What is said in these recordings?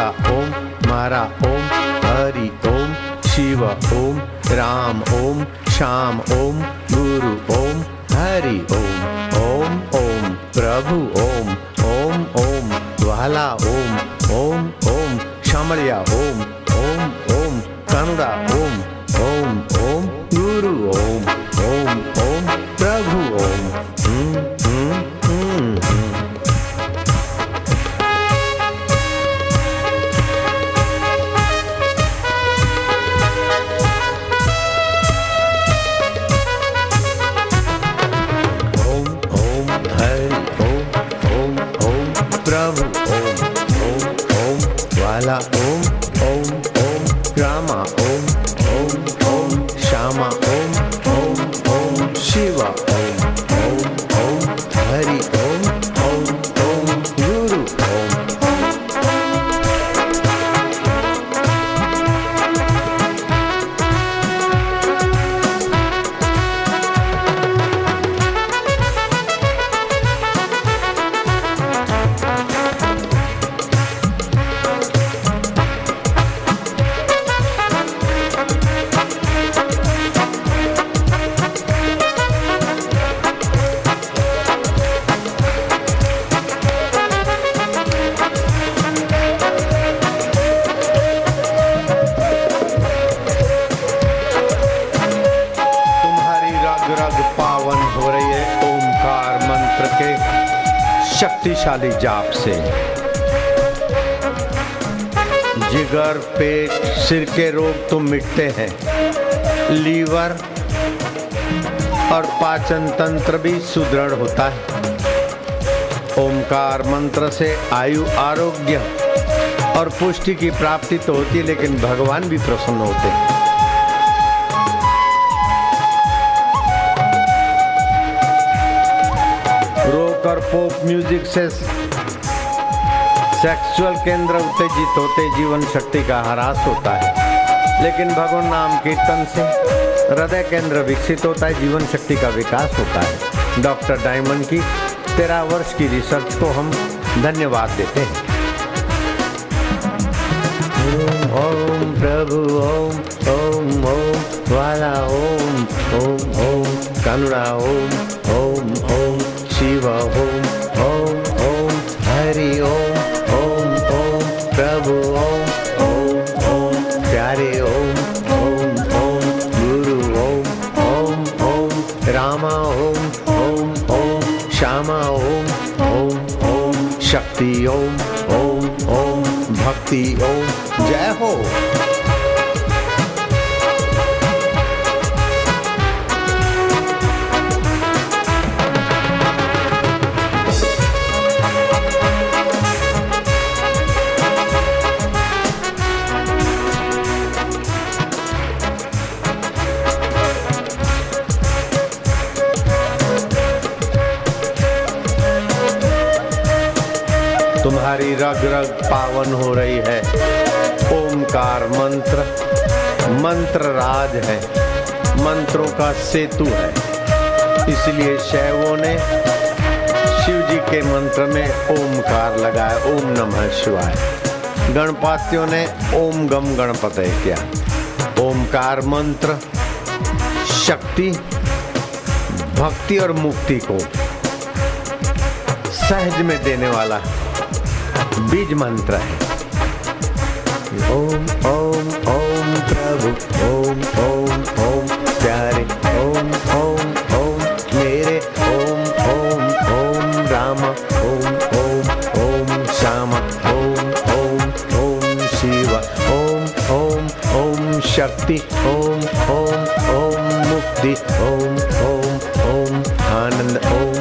ओम् मारा ओम् हरि ओम् शिव ॐ राम ॐ श्याम ओम् गुरु ॐ हरि ओम् ॐ प्रभु ओम् ॐ द्वाला ओम् ॐ क्षम्या ओम् ॐ कङ्गा ओम् ॐ गुरु ओम् ॐ शक्तिशाली जाप से। जिगर, पेट, सिर के रोग तो मिटते हैं। लीवर और पाचन तंत्र भी सुदृढ़ होता है। ओमकार मंत्र से आयु आरोग्य और पुष्टि की प्राप्ति तो होती है, लेकिन भगवान भी प्रसन्न होते हैं। रॉक और पॉप म्यूज़िक से सेक्सुअल केंद्र उत्तेजित होते जीवन शक्ति का ह्रास होता है। लेकिन भगवान नाम कीर्तन से हृदय केंद्र विकसित होता है, जीवन शक्ति का विकास होता है। डॉक्टर डायमंड की तेरह वर्ष की रिसर्च को हम धन्यवाद देते हैं। ओम प्रभु, ओम ओम ओम, वाला ओम ओम ओम ओम ओम। शिव ओम ओम ओम हरि ओम ओम ओम प्रभु ओम ओम ओम प्यारे ओम ओम ओम गुरु ओम ओम ओम रामा ओम ओम ओम श्यामा ओम ओम ओम शक्ति ओम ओम ओम भक्ति ओम जय हो तुम्हारी रग रग पावन हो रही है। ओमकार मंत्र मंत्र राज है। मंत्रों का सेतु है। इसलिए शैवों ने शिव जी के मंत्र में ओमकार लगाया। ओम नमः शिवाय। गणपातियों ने ओम गम गणपतय किया। ओमकार मंत्र, शक्ति, भक्ति और मुक्ति को सहज में देने वाला बीज मंत्र है। ओम ओम ओम प्रभु, ओम ओम ओम प्यारे, ओम ओम ओम मेरे, ओम ओम ओम राम, ओम ओम ओम श्याम, ओम ओम ओम शिव, ओम ओम ओम शक्ति, ओम ओम ओम मुक्ति, ओम ओम ओम आनंद, ओम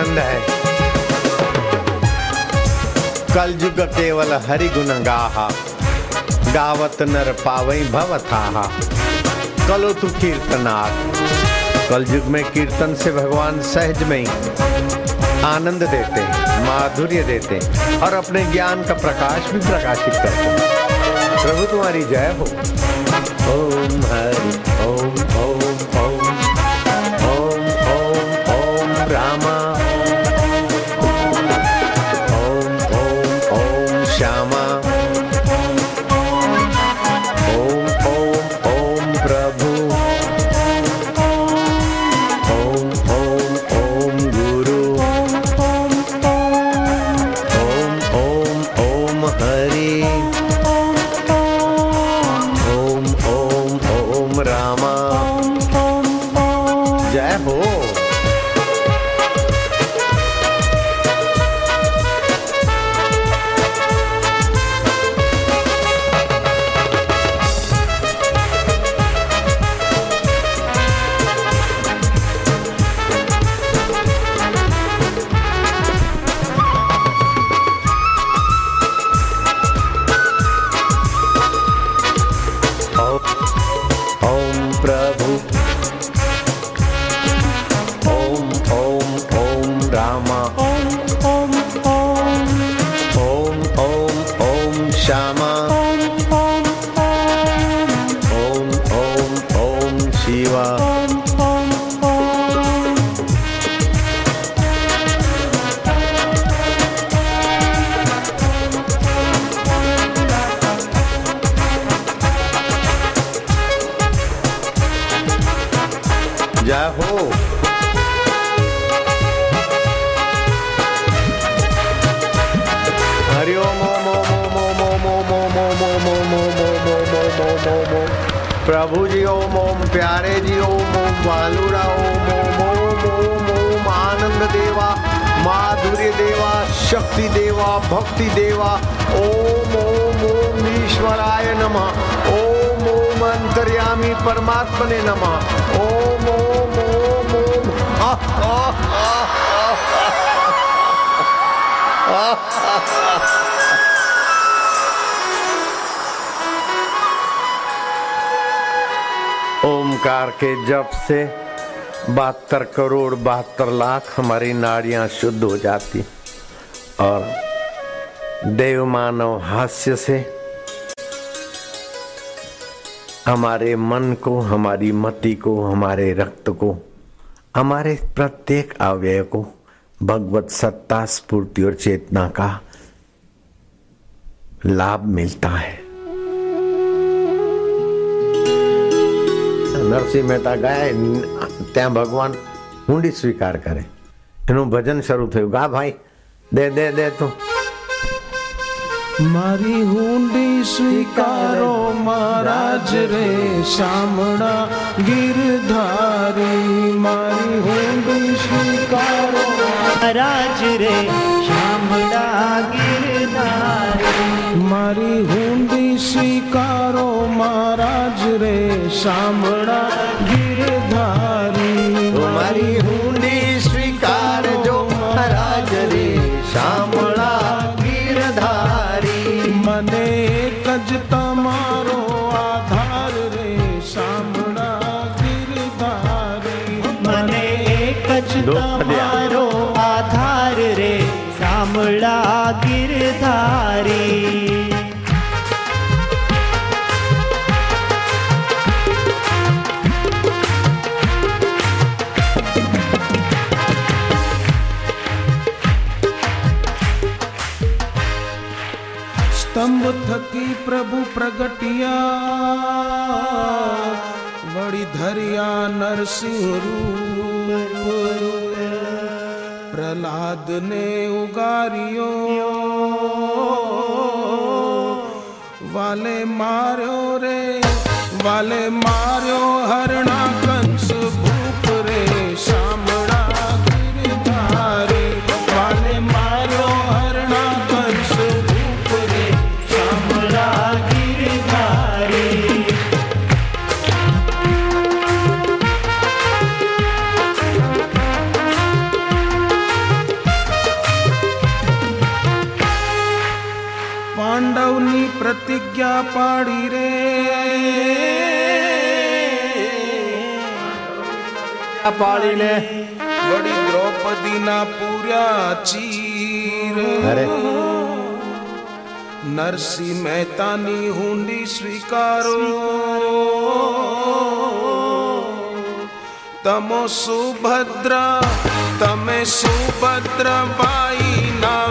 आनंद है। कल युग केवल हरि गुण गाहा। गावत नर पावई भव था कलो तु कीर्तनार कल युग में कीर्तन से भगवान सहज में ही आनंद देते माधुर्य देते और अपने ज्ञान का प्रकाश भी प्रकाशित करते प्रभु तुम्हारी जय हो। ओम हरि, ओम ओम। Shama. ओम ओम ओम प्रभु जी ओम ओम प्यारे जी ओम ओम बालूरा ओम ओम ओम ओम ओम आनंद देवा माधुर्य देवा शक्ति देवा भक्ति देवा ओम ओम ओम ईश्वराय नमः ओम ओम अंतर्यामी परमात्मने नमः ओम ओम ओम ओम आ आ आ आ, आ, आ, ओमकार के जप से बहत्तर करोड़ बहत्तर लाख हमारी नाड़ियाँ शुद्ध हो जाती। और देव मानव हास्य से हमारे मन को, हमारी मति को, हमारे रक्त को, हमारे प्रत्येक अवयव को, भगवत सत्ता, स्फूर्ति और चेतना का लाभ मिलता है। નરસિંહ મહેતા ગાય ત્યાં ભગવાન ઊંડી સ્વીકાર કરે એનું ભજન શરૂ થયું ગા ભાઈ દે દે દે તું મારી હુંડી સ્વીકારો મહારાજ રે શામળા ગિરધારી મારી હુંડી સ્વીકારો રાજ રે શામળા ગિરધારી મારી હુંડી સ્વીકારો મહારાજ રે સાંભળા ગીરધારી. મારી હુંડી સ્તંભ થકી પ્રભુ પ્રગટિયા વળી ધર્યા નરસિંહ રૂપ પ્રહલાદ ને ઉગાર્યો વાલે માર્યો રે વાલે માર્યો હરણા પાડીને વળી દ્રૌપદીના પૂર્યા ચીર. નરસિંહ મહેતાની હુંડી સ્વીકારો. તમો સુભદ્રા તમે સુભદ્ર બાઈ ના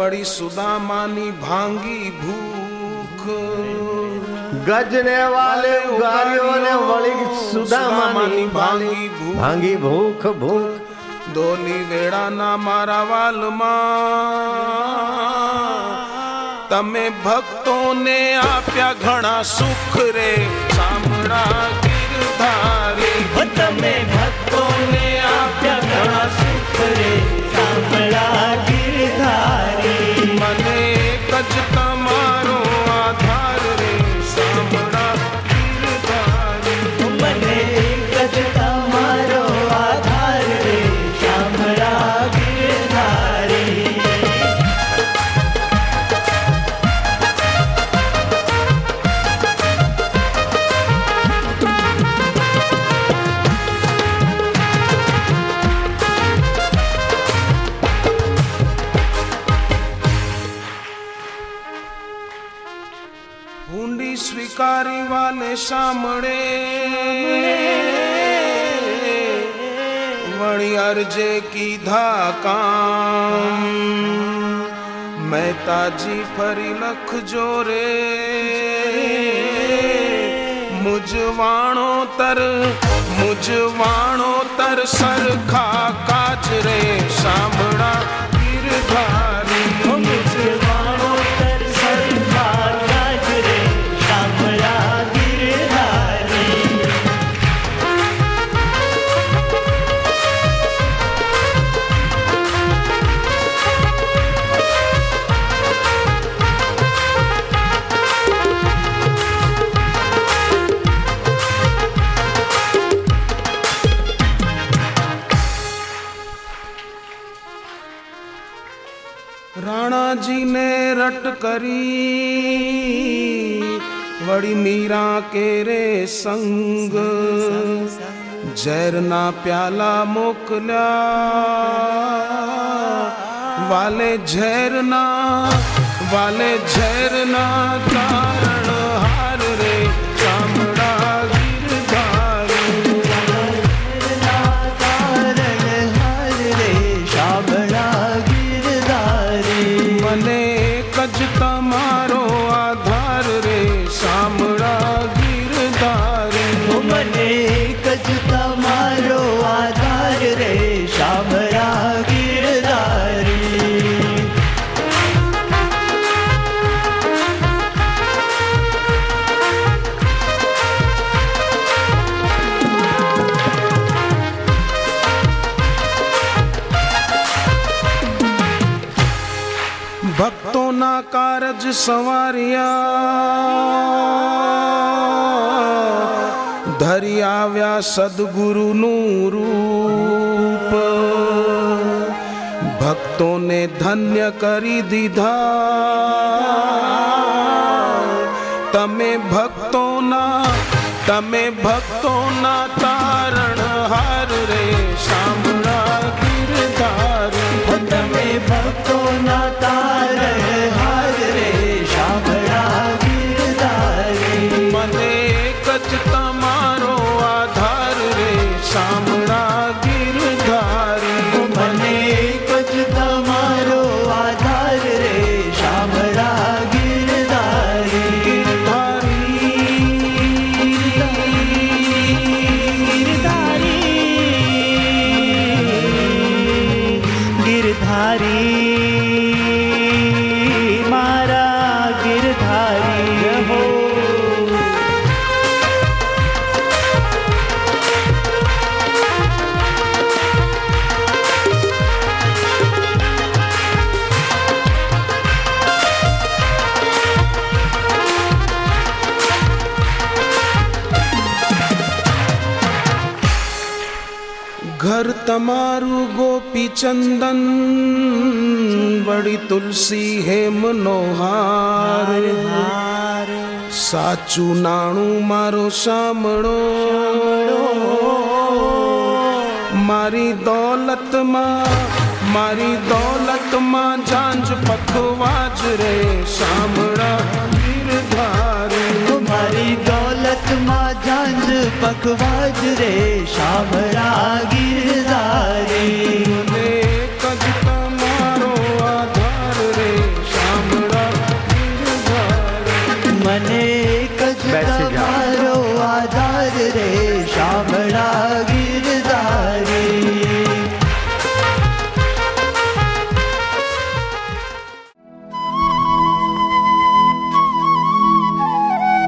વળી સુદામાની ભાંગી ભૂખ ગજને વાલે ઉગાર્યો ને વળી સુદામાની ભાંગી ભાંગી ભૂખ ભૂખ દોલી વેળાના મારા વાલમાં તમે ભક્તોને આપ્યા ઘણા સુખ રે સામળા ગીરધારી તમે ભક્તોને આપ્યા ઘણા સુખ રે સાંભળા धारी। मन कचता હુંડી સ્વીકારી વાલે સાંભળે વળી અરજે કીધા કામ મહેતાજી ફરી લખજો રે મુજવાણો તર મુજવાણો તર સરખા કાચ રે સાંભળા ગીરધારી મુજવાણો करी वड़ी मीरा के रे संग। जरना प्याला मोकला वाले झैरना वाले झरना तारा। सवारिया। धरी आव्या सदगुरु रूप भक्तों ने धन्य करी दीधा। तमे भक्तों ना, तमे भक्तों ना तारण हार रे, सामना गिरधार तमे भक्तों ना तारण हार રે ઘર તમારું ગોપી ચંદન વળી તુલસી હે મનોહાર સાચું નાણું મારો સાંભળો મારી દોલતમાં મારી દોલતમાં જાંજ પખવા જ રે સાંભળા ગીરધારી મારી દોલતમાં જાંજ પકવાજ રે શામળા